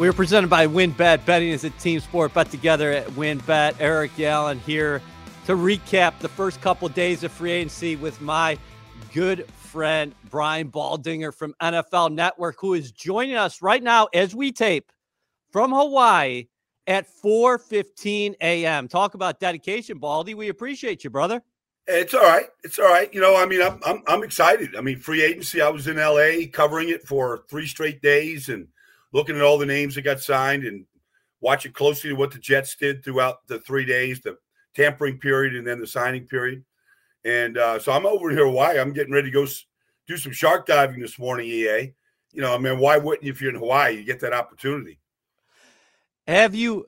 We are presented by WynnBET. Betting is a team sport. but together at WynnBET. Eric Allen here to recap the first couple of days of free agency with my good friend Brian Baldinger from NFL Network, who is joining us right now as we tape from Hawaii at 4:15 a.m. Talk about dedication, Baldy. We appreciate you, brother. It's all right. It's all right. You know, I mean, I'm I'm, I'm excited. I mean, free agency. I was in L.A. covering it for three straight days and looking at all the names that got signed and watching closely to what the Jets did throughout the three days, the tampering period, and then the signing period. And uh, so I'm over here Why? I'm getting ready to go do some shark diving this morning. EA, you know, I mean, why wouldn't you if you're in Hawaii? You get that opportunity. Have you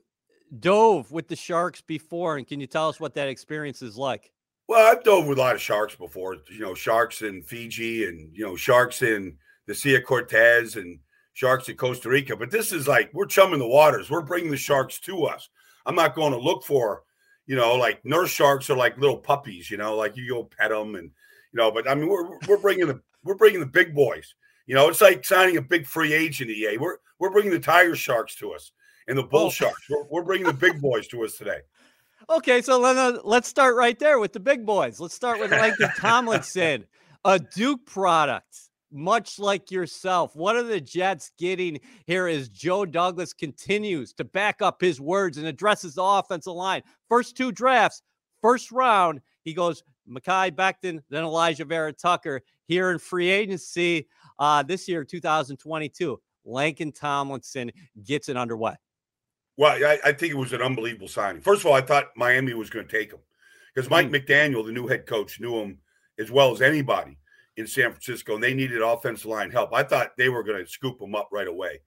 dove with the sharks before, and can you tell us what that experience is like? Well, I've dove with a lot of sharks before. You know, sharks in Fiji, and you know, sharks in the Sea of Cortez, and sharks in Costa Rica. But this is like we're chumming the waters. We're bringing the sharks to us. I'm not going to look for, you know, like nurse sharks are like little puppies. You know, like you go pet them, and you know. But I mean, we're we're bringing the we're bringing the big boys. You know, it's like signing a big free agent. EA. We're we're bringing the tiger sharks to us and the bull oh. sharks. We're, we're bringing the big boys to us today. Okay, so let, uh, let's start right there with the big boys. Let's start with Laken Tomlinson, a Duke product much like yourself. What are the Jets getting here as Joe Douglas continues to back up his words and addresses the offensive line? First two drafts, first round, he goes Mekhi Becton, then Alijah Vera Tucker here in free agency uh, this year, 2022. Laken Tomlinson gets it underway. Well, I, I, think it was an unbelievable signing. First of all, I thought Miami was going to take him because Mike mm. McDaniel, the new head coach, knew him as well as anybody in San Francisco, and they needed offensive line help. I thought they were going to scoop him up right away.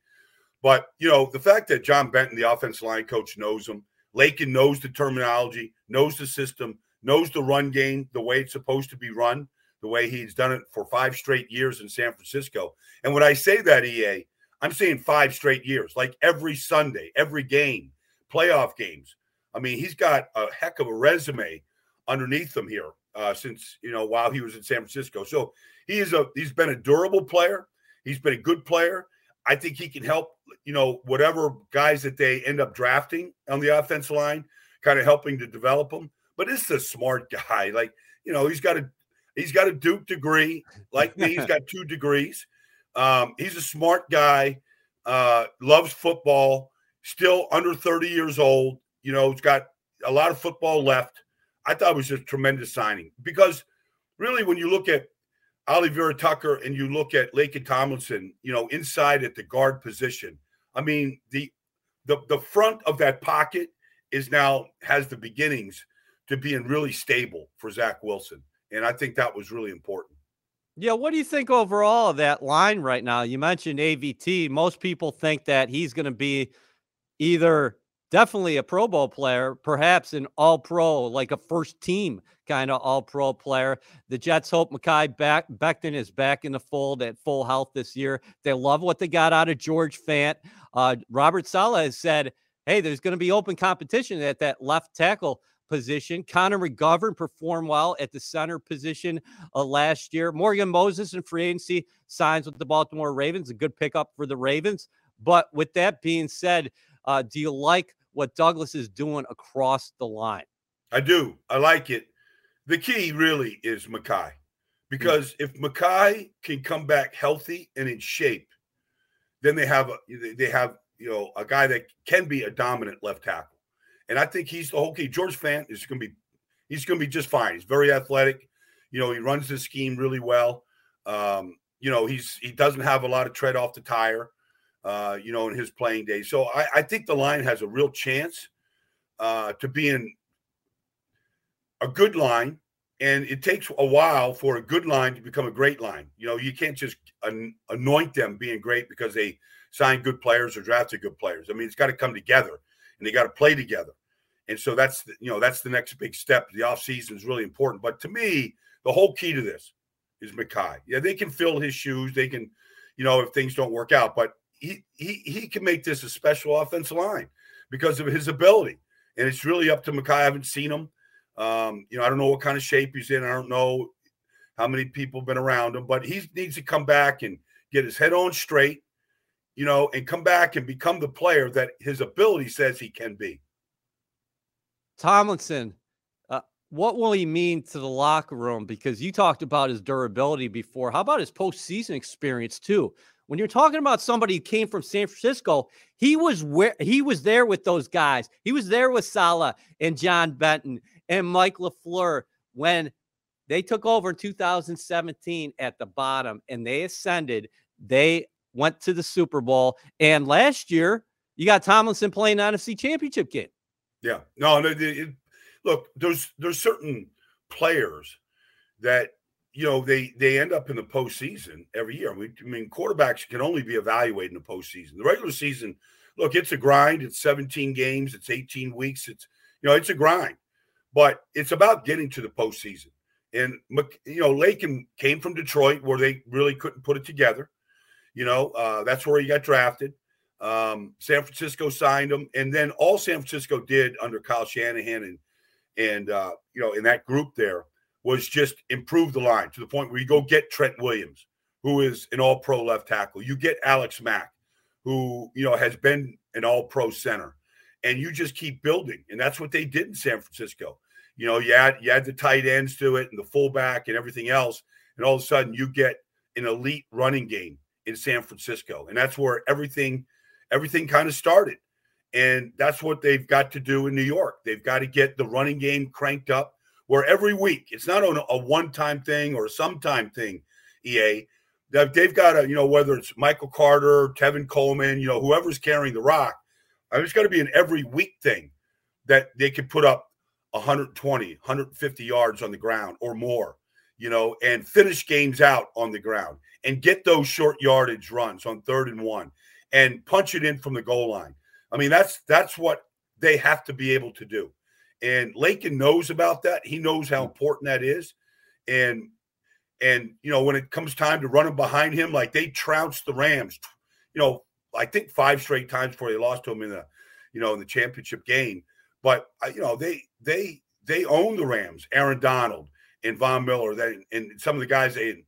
But, you know, the fact that John Benton, the offensive line coach, knows him, Laken knows the terminology, knows the system, knows the run game, the way it's supposed to be run, the way he's done it for five straight years in San Francisco. And when I say that, EA, I'm saying five straight years, like every Sunday, every game, playoff games. I mean, he's got a heck of a resume underneath him here uh, since you know while he was in San Francisco. So he is a he's been a durable player. He's been a good player. I think he can help you know whatever guys that they end up drafting on the offensive line, kind of helping to develop them. But is a smart guy. Like you know he's got a he's got a Duke degree like me. He's got two degrees. Um, he's a smart guy. Uh, loves football. Still under 30 years old. You know, he's got a lot of football left. I thought it was a tremendous signing because really, when you look at Oliver Tucker and you look at Laken Tomlinson, you know, inside at the guard position, I mean, the the the front of that pocket is now has the beginnings to being really stable for Zach Wilson. And I think that was really important. Yeah, what do you think overall of that line right now? You mentioned AVT. Most people think that he's going to be either definitely a Pro Bowl player, perhaps an all pro, like a first team kind of all pro player. The Jets hope Mekhi back, Becton is back in the fold at full health this year. They love what they got out of George Fant. Uh, Robert Saleh has said, hey, there's going to be open competition at that left tackle position. Connor McGovern performed well at the center position uh, last year. Morgan Moses in free agency signs with the Baltimore Ravens, a good pickup for the Ravens. But with that being said, uh, do you like what Douglas is doing across the line. I do. I like it. The key really is Mekhi. because mm-hmm. if Mekhi can come back healthy and in shape, then they have a, they have you know a guy that can be a dominant left tackle, and I think he's the whole key. George Fant is going to be he's going to be just fine. He's very athletic. You know, he runs the scheme really well. Um, you know, he's he doesn't have a lot of tread off the tire uh, you know, in his playing days. So I, I think the line has a real chance uh, to be in a good line. And it takes a while for a good line to become a great line. You know, you can't just an- anoint them being great because they signed good players or drafted good players. I mean, it's got to come together and they got to play together. And so that's the, you know that's the next big step. The offseason is really important. But to me, the whole key to this is Mekhi. Yeah, they can fill his shoes. They can, you know, if things don't work out. But he he can make this a special offensive line because of his ability. And it's really up to Mekhi. I haven't seen him. Um, you know, I don't know what kind of shape he's in. I don't know how many people have been around him, but he needs to come back and get his head on straight you know, and come back and become the player that his ability says he can be. Tomlinson, uh, what will he mean to the locker room? Because you talked about his durability before. How about his postseason experience too? When you're talking about somebody who came from San Francisco, he was where he was there with those guys. He was there with Saleh and John Benton and Mike LaFleur when they took over in 2017 at the bottom and they ascended. They went to the Super Bowl. And last year, you got Tomlinson playing the NFC Championship game. Yeah. No, no it, look, there's there's certain players that you know they they end up in the postseason every year. I mean, quarterbacks can only be evaluated in the postseason. The regular season, look, it's a grind. It's 17 games. It's 18 weeks. It's you know, it's a grind, but it's about getting to the postseason. And you know, Laken came from Detroit, where they really couldn't put it together. You know, uh, that's where he got drafted. Um, San Francisco signed him, and then all San Francisco did under Kyle Shanahan and and uh, you know in that group there was just improve the line to the point where you go get Trent Williams, who is an All Pro left tackle. You get Alex Mack, who you know has been an All Pro center, and you just keep building, and that's what they did in San Francisco. You know, you add you add the tight ends to it and the fullback and everything else, and all of a sudden you get an elite running game in San Francisco, and that's where everything everything kind of started. And that's what they've got to do in New York. They've got to get the running game cranked up where every week it's not a, a one-time thing or a sometime thing. EA, they've got to, you know, whether it's Michael Carter, Tevin Coleman, you know, whoever's carrying the rock, I mean, it's got to be an every week thing that they can put up 120, 150 yards on the ground or more, you know, and finish games out on the ground and get those short yardage runs on third and one and punch it in from the goal line. I mean, that's that's what they have to be able to do. And Laken knows about that. He knows how mm. important that is. And and you know, when it comes time to run him behind him, like they trounced the Rams, you know, I think five straight times before they lost to him in the, you know, in the championship game. But you know, they they they own the Rams. Aaron Donald and Von Miller, that and some of the guys they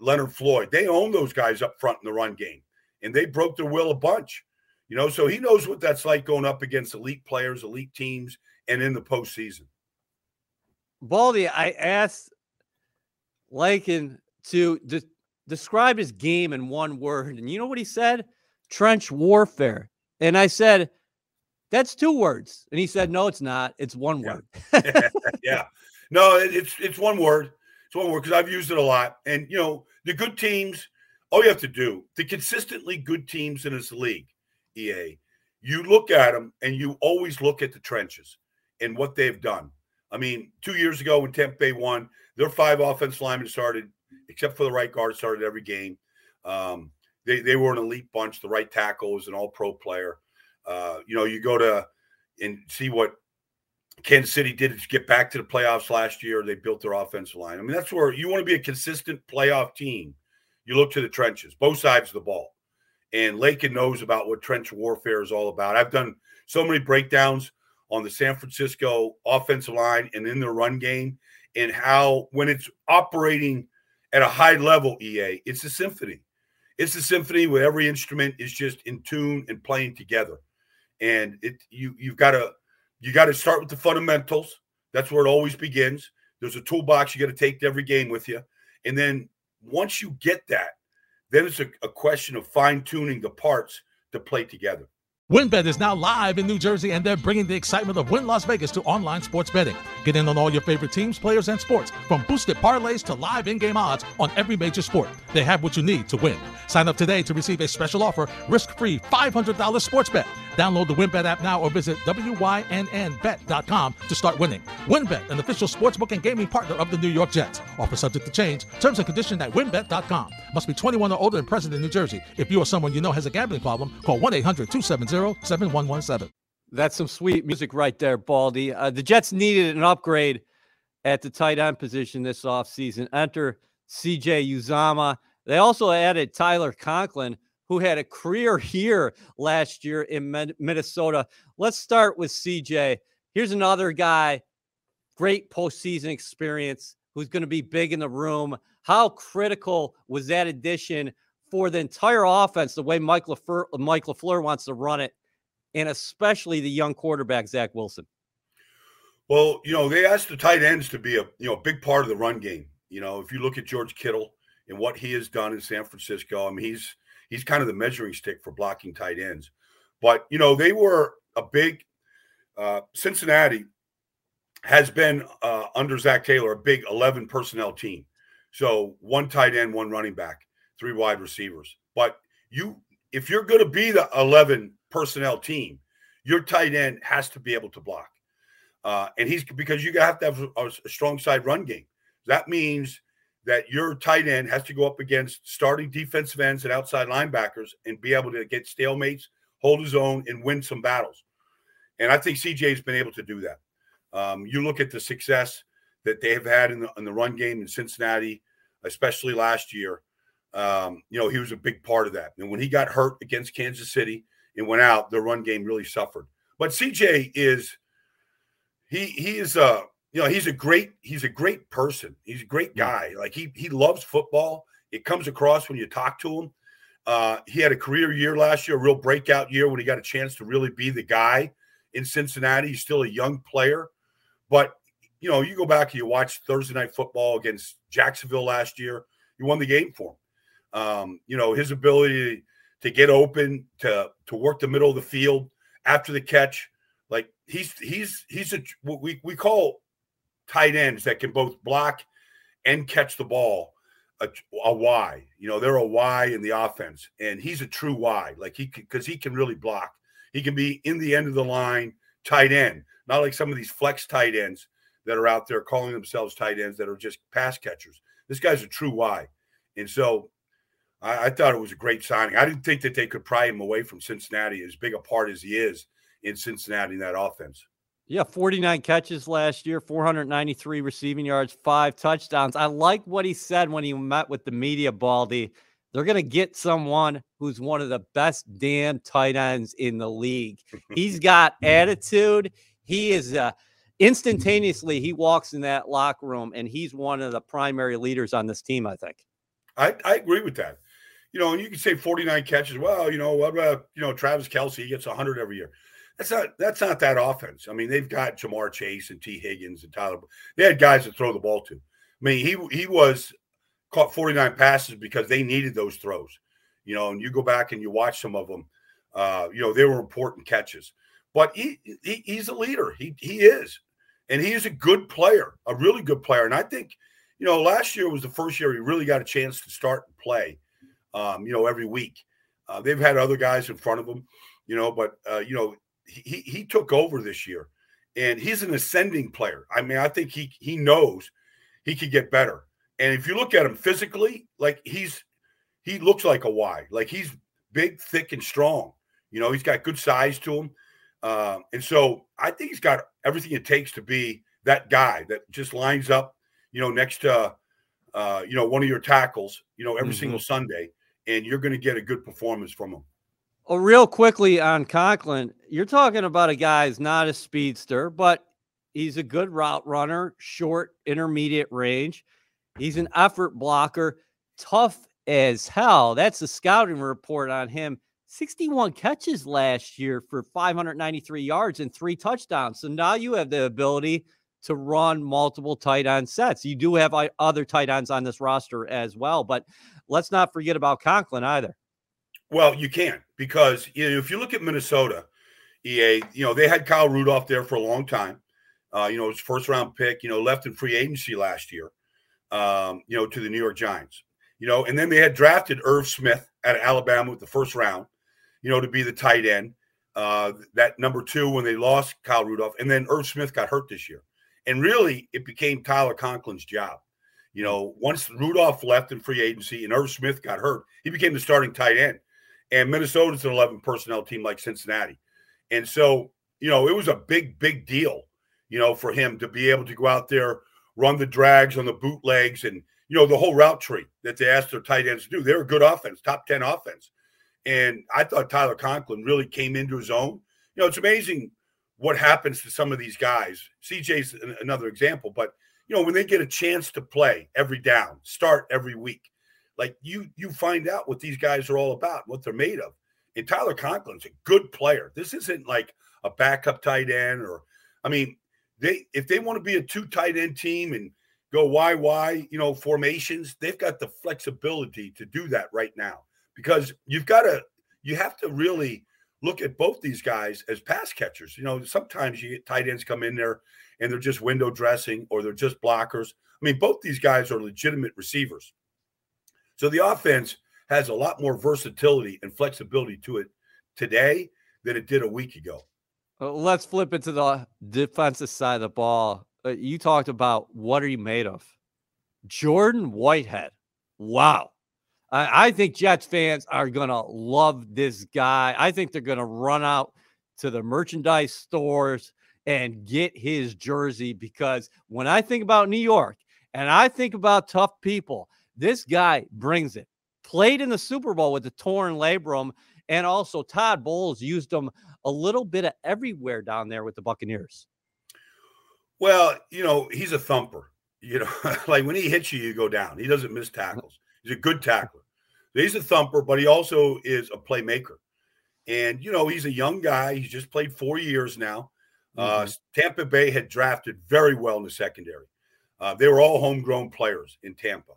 Leonard Floyd, they own those guys up front in the run game, and they broke their will a bunch. You know, so he knows what that's like going up against elite players, elite teams, and in the postseason. Baldy, I asked Laken to de- describe his game in one word, and you know what he said? Trench warfare. And I said, "That's two words," and he said, "No, it's not. It's one yeah. word." yeah, no, it, it's it's one word. It's one word because I've used it a lot. And you know, the good teams, all you have to do, the consistently good teams in this league, EA, you look at them and you always look at the trenches and what they've done. I mean, two years ago when Tampa Bay won, their five offense linemen started, except for the right guard, started every game. Um, they, they were an elite bunch. The right tackle was an all pro player. Uh, you know, you go to and see what Kansas City did to get back to the playoffs last year. They built their offensive line. I mean, that's where you want to be a consistent playoff team. You look to the trenches, both sides of the ball. And Laken knows about what trench warfare is all about. I've done so many breakdowns on the San Francisco offensive line and in the run game, and how when it's operating at a high level, EA, it's a symphony. It's a symphony where every instrument is just in tune and playing together. And it you you've got to you got to start with the fundamentals. That's where it always begins. There's a toolbox you got to take to every game with you. And then once you get that, then it's a, a question of fine tuning the parts to play together. WynnBET is now live in New Jersey, and they're bringing the excitement of Wynn Las Vegas to online sports betting. Get in on all your favorite teams, players, and sports, from boosted parlays to live in-game odds on every major sport. They have what you need to win. Sign up today to receive a special offer, risk-free $500 sports bet. Download the WynnBET app now or visit wynnbet.com to start winning. WynnBET, an official sportsbook and gaming partner of the New York Jets. Offer subject to change. Terms and conditions at WynnBET.com. Must be 21 or older and present in New Jersey. If you or someone you know has a gambling problem, call 1-800-270 7117. That's some sweet music right there, Baldy. Uh, the Jets needed an upgrade at the tight end position this offseason. Enter CJ Uzomah. They also added Tyler Conklin, who had a career year last year in Minnesota. Let's start with CJ. Here's another guy, great postseason experience, who's going to be big in the room. How critical was that addition for the entire offense, the way Mike LaFleur, Mike LaFleur wants to run it, and especially the young quarterback, Zach Wilson? Well, you know, they asked the tight ends to be a you know big part of the run game. You know, if you look at George Kittle and what he has done in San Francisco, I mean, he's he's kind of the measuring stick for blocking tight ends. But you know, they were a big uh, Cincinnati has been uh, under Zac Taylor a big eleven personnel team. So one tight end, one running back, three wide receivers. But you, if you're going to be the eleven personnel team, your tight end has to be able to block. Uh, and he's because you have to have a, a, strong side run game. That means that your tight end has to go up against starting defensive ends and outside linebackers and be able to get stalemates, hold his own, and win some battles. And I think CJ's been able to do that. Um, you look at the success that they have had in the, in the run game in Cincinnati, especially last year. Um, you know, he was a big part of that. And when he got hurt against Kansas City and went out, the run game really suffered. But CJ is he he is a you know he's a great he's a great person. He's a great guy. Like he he loves football. It comes across when you talk to him. Uh, he had a career year last year, a real breakout year when he got a chance to really be the guy in Cincinnati. He's still a young player, but you know you go back and you watch Thursday night football against Jacksonville last year. He won the game for him. Um, you know his ability to get open, to to work the middle of the field after the catch. Like he's he's he's a we we call tight ends that can both block and catch the ball a, a Y. You know, they're a Y in the offense, and he's a true Y. Like he because he can really block. He can be in the end of the line, tight end, not like some of these flex tight ends that are out there calling themselves tight ends that are just pass catchers. This guy's a true Y, and so I, I thought it was a great signing. I didn't think that they could pry him away from Cincinnati as big a part as he is in Cincinnati in that offense. Yeah, 49 catches last year, 493 receiving yards, five touchdowns. I like what he said when he met with the media, Baldy. They're going to get someone who's one of the best damn tight ends in the league. He's got attitude. He is uh, instantaneously, he walks in that locker room and he's one of the primary leaders on this team, I think. I, I agree with that. You know, and you can say 49 catches. Well, you know, what about, you know, Travis Kelce? He gets 100 every year. That's not that's not that offense. I mean, they've got Ja'Marr Chase and Tee Higgins and Tyler. They had guys to throw the ball to. I mean, he he was caught 49 passes because they needed those throws. You know, and you go back and you watch some of them. Uh, you know, they were important catches. But he, he he's a leader. He he is, and he is a good player, a really good player. And I think, you know, last year was the first year he really got a chance to start and play. Um, you know, every week. Uh, they've had other guys in front of him, you know, but uh, you know, he he took over this year, and he's an ascending player. I mean, I think he he knows he could get better. And if you look at him physically, like he's he looks like a Y. Like he's big, thick, and strong. You know, he's got good size to him. Uh, and so I think he's got everything it takes to be that guy that just lines up, you know, next to, uh, you know, one of your tackles, you know, every mm-hmm. single Sunday, and you're going to get a good performance from him. Oh, real quickly on Conklin, you're talking about a guy who's not a speedster, but he's a good route runner, short, intermediate range. He's an effort blocker, tough as hell. That's the scouting report on him. 61 catches last year for 593 yards and three touchdowns. So now you have the ability to run multiple tight end sets. You do have uh, other tight ends on this roster as well, but let's not forget about Conklin either. Well, you can't because you know if you look at Minnesota, EA, you know they had Kyle Rudolph there for a long time. Uh, you know, his first round pick. You know, left in free agency last year. Um, you know, to the New York Giants. You know, and then they had drafted Irv Smith out of Alabama with the first round. You know, to be the tight end. Uh, that number two when they lost Kyle Rudolph, and then Irv Smith got hurt this year, and really it became Tyler Conklin's job. You know, once Rudolph left in free agency and Irv Smith got hurt, he became the starting tight end. And Minnesota's an 11 personnel team like Cincinnati. And so, you know, it was a big, big deal, you know, for him to be able to go out there, run the drags on the bootlegs and, you know, the whole route tree that they asked their tight ends to do. They're a good offense, top 10 offense. And I thought Tyler Conklin really came into his own. You know, it's amazing what happens to some of these guys. CJ's another example, but, you know, when they get a chance to play every down, start every week, like you you find out what these guys are all about, what they're made of. And Tyler Conklin's a good player. This isn't like a backup tight end or I mean, they if they want to be a two tight end team and go why why you know, formations, they've got the flexibility to do that right now because you've got to you have to really look at both these guys as pass catchers. You know, sometimes you get tight ends come in there and they're just window dressing or they're just blockers. I mean, both these guys are legitimate receivers. So the offense has a lot more versatility and flexibility to it today than it did a week ago. Let's flip it to the defensive side of the ball. Uh, you talked about what are you made of? Jordan Whitehead. Wow. I, I think Jets fans are going to love this guy. I think they're going to run out to the merchandise stores and get his jersey because when I think about New York and I think about tough people, this guy brings it. Played in the Super Bowl with the torn labrum, and also Todd Bowles used him a little bit of everywhere down there with the Buccaneers. Well, you know, he's a thumper. You know, like when he hits you, you go down. He doesn't miss tackles. He's a good tackler. He's a thumper, but he also is a playmaker. And, you know, he's a young guy. He's just played four years now. Uh, mm-hmm. Uh, Tampa Bay had drafted very well in the secondary. Uh, they were all homegrown players in Tampa.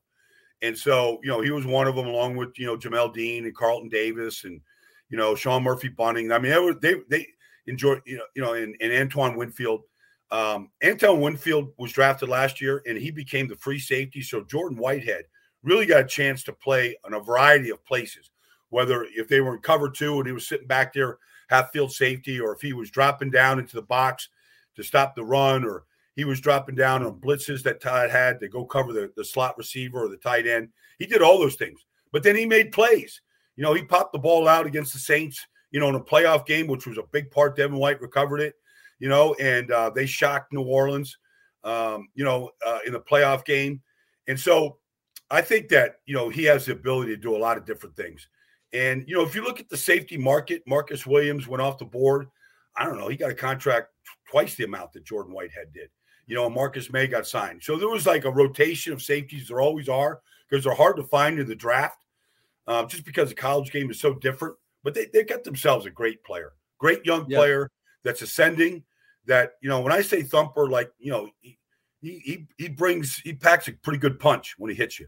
And so, you know, he was one of them along with, you know, Jamel Dean and Carlton Davis and, you know, Sean Murphy Bunting. I mean, they were, they, they enjoyed, you know, you know, and, and Antoine Winfield. Um, Antoine Winfield was drafted last year and he became the free safety. So Jordan Whitehead really got a chance to play in a variety of places, whether if they were in cover two and he was sitting back there, half field safety, or if he was dropping down into the box to stop the run, or he was dropping down on blitzes that Todd had to go cover the, the slot receiver or the tight end. He did all those things, but then he made plays. You know, he popped the ball out against the Saints, you know, in a playoff game, which was a big part. Devin White recovered it, you know, and uh, they shocked New Orleans, um, you know, uh, in the playoff game. And so I think that, you know, he has the ability to do a lot of different things. And, you know, if you look at the safety market, Marcus Williams went off the board. I don't know. He got a contract twice the amount that Jordan Whitehead did. You know, Marcus Maye got signed. So there was like a rotation of safeties. There always are because they're hard to find in the draft uh, just because the college game is so different. But they, they got themselves a great player, great young player that's ascending. That, you know, when I say thumper, like, you know, he, he, he brings, he packs a pretty good punch when he hits you.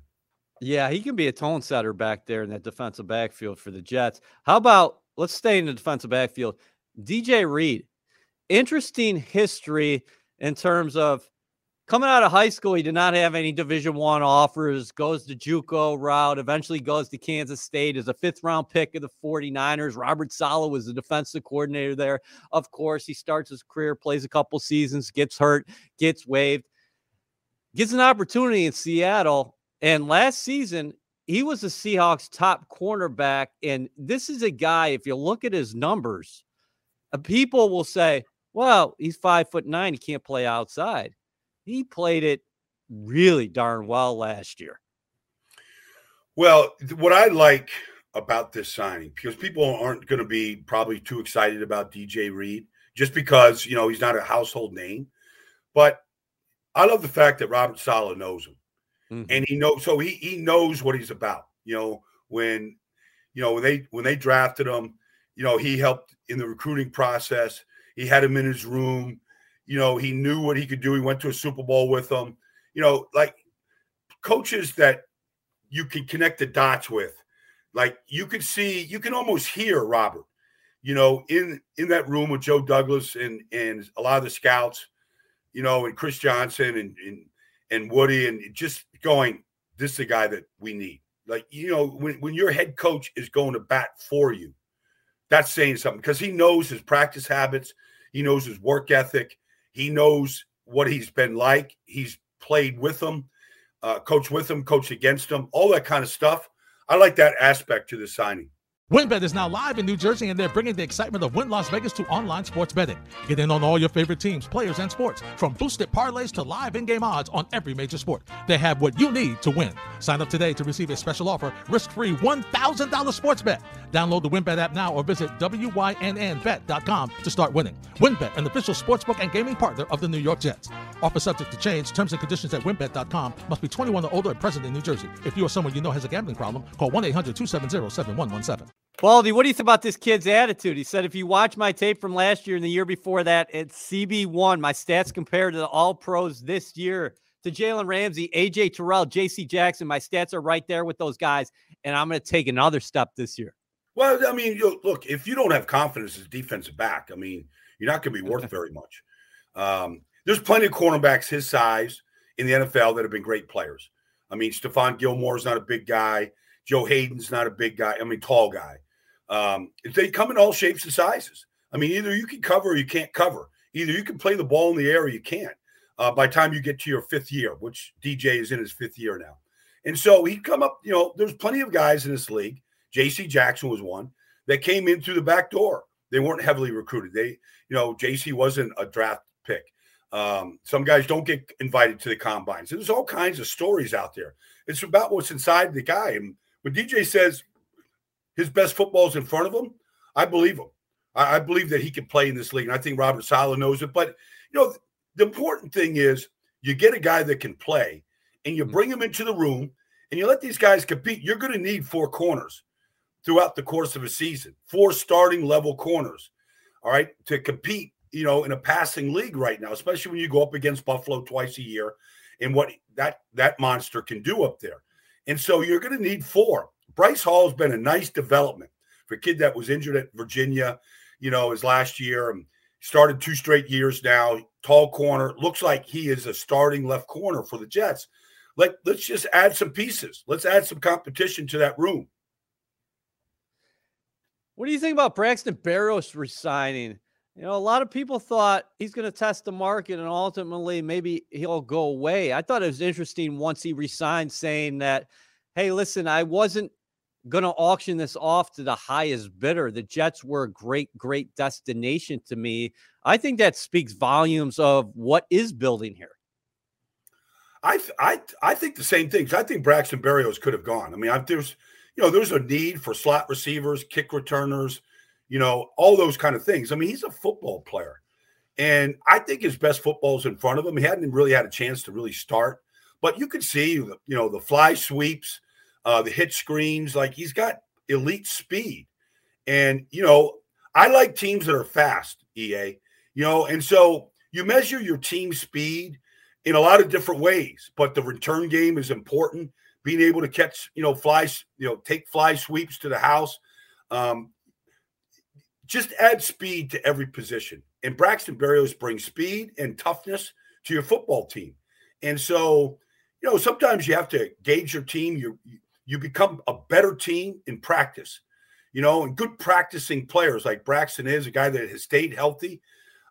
Yeah, he can be a tone setter back there in that defensive backfield for the Jets. How about let's stay in the defensive backfield? DJ Reed, interesting history in terms of coming out of high school. He did not have any Division One offers. Goes to JUCO route. Eventually goes to Kansas State as a fifth round pick of the 49ers. Robert Saleh was the defensive coordinator there. Of course, he starts his career, plays a couple seasons, gets hurt, gets waived, gets an opportunity in Seattle and last season, he was the Seahawks' top cornerback. And this is a guy, if you look at his numbers, uh, people will say, well, he's five foot nine. He can't play outside. He played it really darn well last year. Well, what I like about this signing, because people aren't going to be probably too excited about DJ Reed just because, you know, he's not a household name. But I love the fact that Robert Saleh knows him. Mm-hmm. And he knows so he he knows what he's about. You know, when you know when they when they drafted him, you know, he helped in the recruiting process. He had him in his room. You know, he knew what he could do. He went to a Super Bowl with them. You know, like coaches that you can connect the dots with. Like you can see, you can almost hear Robert, you know, in in that room with Joe Douglas and and a lot of the scouts, you know, and Chris Johnson and and and Woody and just going, this is the guy that we need. Like, you know, when, when your head coach is going to bat for you, that's saying something because he knows his practice habits, he knows his work ethic, he knows what he's been like. He's played with them, uh, coach with them, coach against them, all that kind of stuff. I like that aspect to the signing. WynnBET is now live in New Jersey, and they're bringing the excitement of Wynn Las Vegas to online sports betting. Get in on all your favorite teams, players, and sports, from boosted parlays to live in-game odds on every major sport. They have what you need to win. Sign up today to receive a special offer, risk-free $1,000 sports bet. Download the WynnBET app now or visit WYNNBet.com to start winning. WynnBET, an official sportsbook and gaming partner of the New York Jets. Offer subject to change. Terms and conditions at WynnBET.com. Must be 21 or older and present in New Jersey. If you or someone you know has a gambling problem, call 1 800 270 7117. Baldy, what do you think about this kid's attitude? He said, if you watch my tape from last year and the year before that, it's CB1. My stats compared to the All Pros this year to Jalen Ramsey, AJ Terrell, JC Jackson. My stats are right there with those guys, and I'm going to take another step this year. Well, I mean, look, if you don't have confidence as defensive back, I mean, you're not going to be worth very much. Um, there's plenty of cornerbacks his size in the NFL that have been great players. I mean, Stephon Gilmore's not a big guy. Joe Haden's not a big guy. I mean, tall guy. Um, they come in all shapes and sizes. I mean, either you can cover or you can't cover. Either you can play the ball in the air or you can't. Uh, by time you get to your fifth year, which DJ is in his fifth year now, and so he come up. You know, there's plenty of guys in this league. J.C. Jackson was one that came in through the back door. They weren't heavily recruited. They, you know, J.C. wasn't a draft pick. Um, some guys don't get invited to the combines. There's all kinds of stories out there. It's about what's inside the guy. And when DJ says his best football is in front of him, I believe him. I, I believe that he can play in this league. And I think Robert Saleh knows it. But, you know, the important thing is you get a guy that can play and you mm. bring him into the room and you let these guys compete. You're going to need four corners throughout the course of a season, four starting level corners, all right, to compete, you know, in a passing league right now, especially when you go up against Buffalo twice a year and what that that monster can do up there. And so you're going to need four. Bryce Hall has been a nice development for a kid that was injured at Virginia, you know, his last year and started two straight years now. Tall corner. Looks like he is a starting left corner for the Jets. Like, let's just add some pieces. Let's add some competition to that room. What do you think about Braxton Berrios resigning? You know, a lot of people thought he's going to test the market and ultimately maybe he'll go away. I thought it was interesting once he resigned saying that, hey, listen, I wasn't going to auction this off to the highest bidder. The Jets were a great, great destination to me. I think that speaks volumes of what is building here. I I I think the same things. I think Braxton Berrios could have gone. I mean, I, there's you know there's a need for slot receivers, kick returners, you know, all those kind of things. I mean, he's a football player, and I think his best football is in front of him. He hadn't really had a chance to really start, but you could see you know the fly sweeps uh, the hit screens. Like he's got elite speed. And, you know, I like teams that are fast, EA, you know, and so you measure your team speed in a lot of different ways, but the return game is important. Being able to catch, you know, flies, you know, take fly sweeps to the house. Um, just add speed to every position. And Braxton Berrios brings speed and toughness to your football team. And so, you know, sometimes you have to gauge your team. You you become a better team in practice, you know, and good practicing players like Braxton is a guy that has stayed healthy.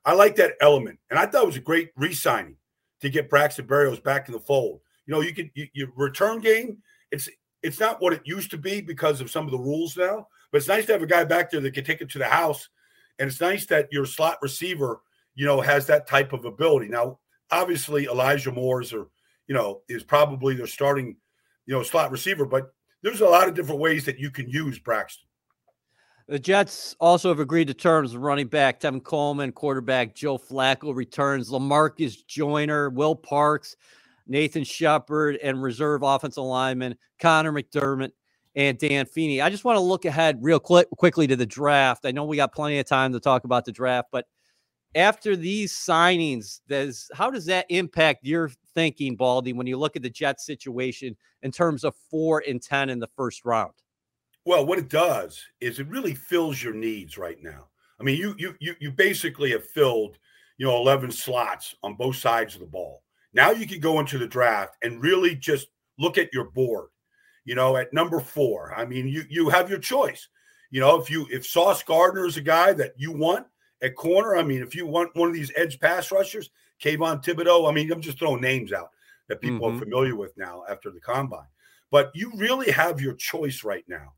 I like that element. And I thought it was a great re signing to get Braxton Berrios back in the fold. You know, you can, you, your return game, it's, it's not what it used to be because of some of the rules now, but it's nice to have a guy back there that can take it to the house. And it's nice that your slot receiver, you know, has that type of ability. Now, obviously, Elijah Moore's or, you know, is probably their starting you know, slot receiver, but there's a lot of different ways that you can use Braxton. The Jets also have agreed to terms running back Tevin Coleman, quarterback Joe Flacco returns, Lamarcus Joyner, Will Parks, Nathan Shepherd, and reserve offensive lineman Connor McDermott and Dan Feeney. I just want to look ahead real quick, quickly to the draft. I know we got plenty of time to talk about the draft, but after these signings, does how does that impact your thinking, Baldy, when you look at the Jets situation in terms of four and ten in the first round? Well, what it does is it really fills your needs right now. I mean, you you you you basically have filled, you know, 11 slots on both sides of the ball. Now you can go into the draft and really just look at your board. You know, at number 4. I mean, you you have your choice. You know, if you if Sauce Gardner is a guy that you want, at corner. I mean, if you want one of these edge pass rushers, Kayvon Thibodeaux, I mean, I'm just throwing names out that people mm-hmm. are familiar with now after the combine. But you really have your choice right now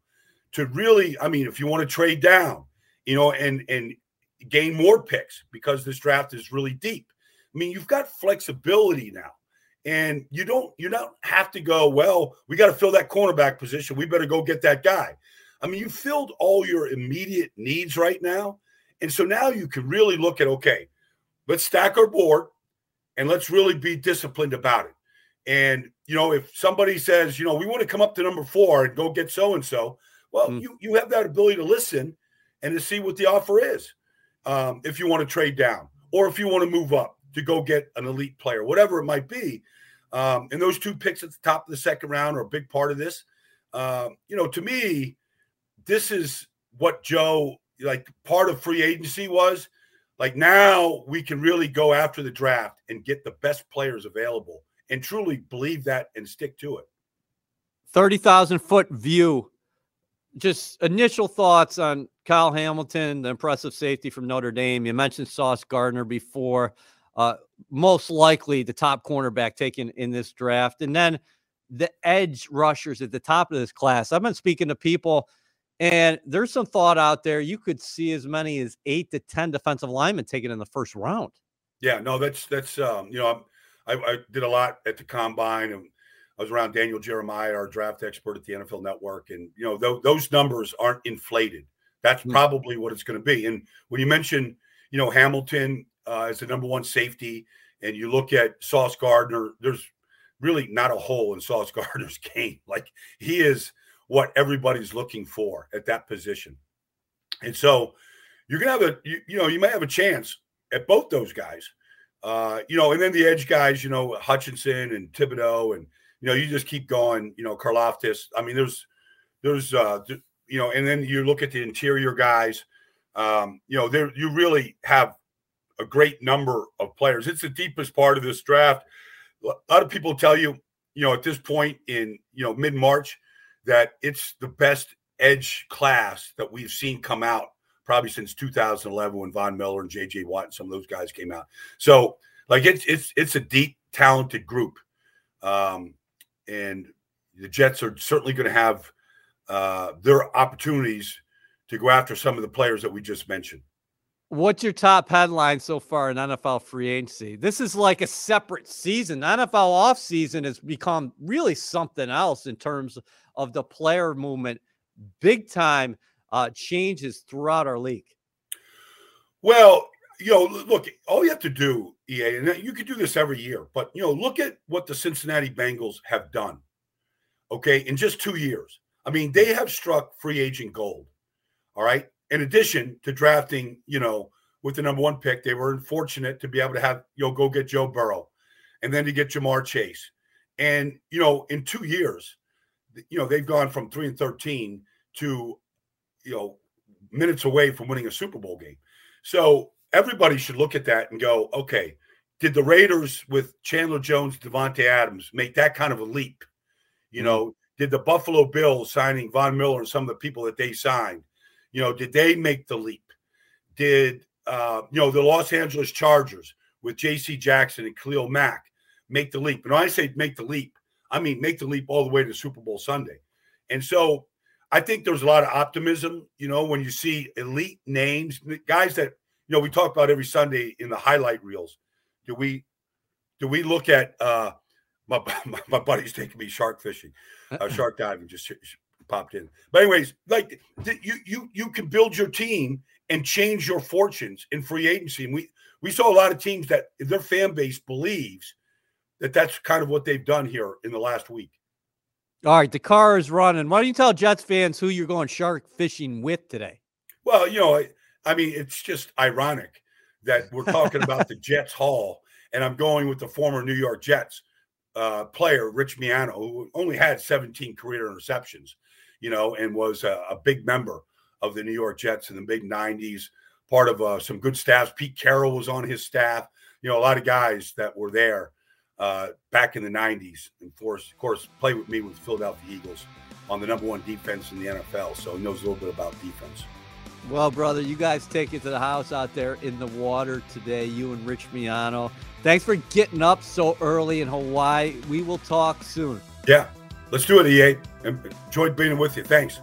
to really, I mean, if you want to trade down, you know, and and gain more picks because this draft is really deep. I mean, you've got flexibility now. And you don't you don't have to go, well, we got to fill that cornerback position. We better go get that guy. I mean, you filled all your immediate needs right now. And so now you can really look at okay, let's stack our board and let's really be disciplined about it. And you know, if somebody says, you know, we want to come up to number four and go get so and so, well, mm. you you have that ability to listen and to see what the offer is. Um, if you want to trade down or if you want to move up to go get an elite player, whatever it might be. Um, and those two picks at the top of the second round are a big part of this. Um, you know, to me, this is what Joe like part of free agency was. Like now we can really go after the draft and get the best players available and truly believe that and stick to it. 30,000 foot view. Just initial thoughts on Kyle Hamilton, the impressive safety from Notre Dame. You mentioned Sauce Gardner before. Uh, most likely the top cornerback taken in this draft. And then the edge rushers at the top of this class. I've been speaking to people, and there's some thought out there. You could see as many as eight to 10 defensive linemen taken in the first round. Yeah, no, that's, that's, um, you know, I, I did a lot at the combine and I was around Daniel Jeremiah, our draft expert at the NFL Network. And, you know, th- those numbers aren't inflated. That's mm-hmm. probably what it's going to be. And when you mention, you know, Hamilton uh, as the number one safety, and you look at Sauce Gardner, there's really not a hole in Sauce Gardner's game. Like he is what everybody's looking for at that position. And so you're gonna have a you, you know, you may have a chance at both those guys. Uh, you know, and then the edge guys, you know, Hutchinson and Thibodeaux, and you know, you just keep going, you know, Karlaftis. I mean, there's there's uh you know, and then you look at the interior guys, um, you know, there you really have a great number of players. It's the deepest part of this draft. A lot of people tell you, you know, at this point in you know mid March, that it's the best edge class that we've seen come out probably since 2011 when Von Miller and J.J. Watt and some of those guys came out. So like it's it's it's a deep, talented group, um, and the Jets are certainly going to have uh, their opportunities to go after some of the players that we just mentioned. What's your top headline so far in NFL free agency? This is like a separate season. NFL offseason has become really something else in terms of the player movement. Big time uh, changes throughout our league. Well, you know, look, all you have to do, EA, and you could do this every year, but you know, look at what the Cincinnati Bengals have done. Okay, in just two years. I mean, they have struck free agent gold. All right in addition to drafting, you know, with the number one pick, they were fortunate to be able to have, you know, go get Joe Burrow and then to get Ja'Marr Chase. And, you know, in two years, you know, they've gone from three and 13 to, you know, minutes away from winning a Super Bowl game. So everybody should look at that and go, okay, did the Raiders with Chandler Jones, Davante Adams make that kind of a leap? You mm-hmm. know, did the Buffalo Bills signing Von Miller and some of the people that they signed? You know, did they make the leap? Did uh, you know the Los Angeles Chargers with J.C. Jackson and Khalil Mack make the leap? And when I say make the leap, I mean make the leap all the way to Super Bowl Sunday. And so I think there's a lot of optimism, you know, when you see elite names, guys that you know we talk about every Sunday in the highlight reels. Do we do we look at uh my, my, my buddy's taking me shark fishing, uh, shark diving, just popped in. But anyways, like you you you can build your team and change your fortunes in free agency. And we we saw a lot of teams that their fan base believes that that's kind of what they've done here in the last week. All right, the car is running. Why don't you tell Jets fans who you're going shark fishing with today? Well, you know, I, I mean, it's just ironic that we're talking about the Jets Hall, and I'm going with the former New York Jets uh, player Rich Miano, who only had 17 career interceptions you know, and was a, a big member of the New York Jets in the big 90s, part of uh, some good staffs. Pete Carroll was on his staff, you know, a lot of guys that were there uh, back in the 90s. And for, of course, played with me with Philadelphia Eagles on the number one defense in the NFL. So he knows a little bit about defense. Well, brother, you guys take it to the house out there in the water today, you and Rich Miano. Thanks for getting up so early in Hawaii. We will talk soon. Yeah. Let's do it, EA. Enjoyed being with you. Thanks.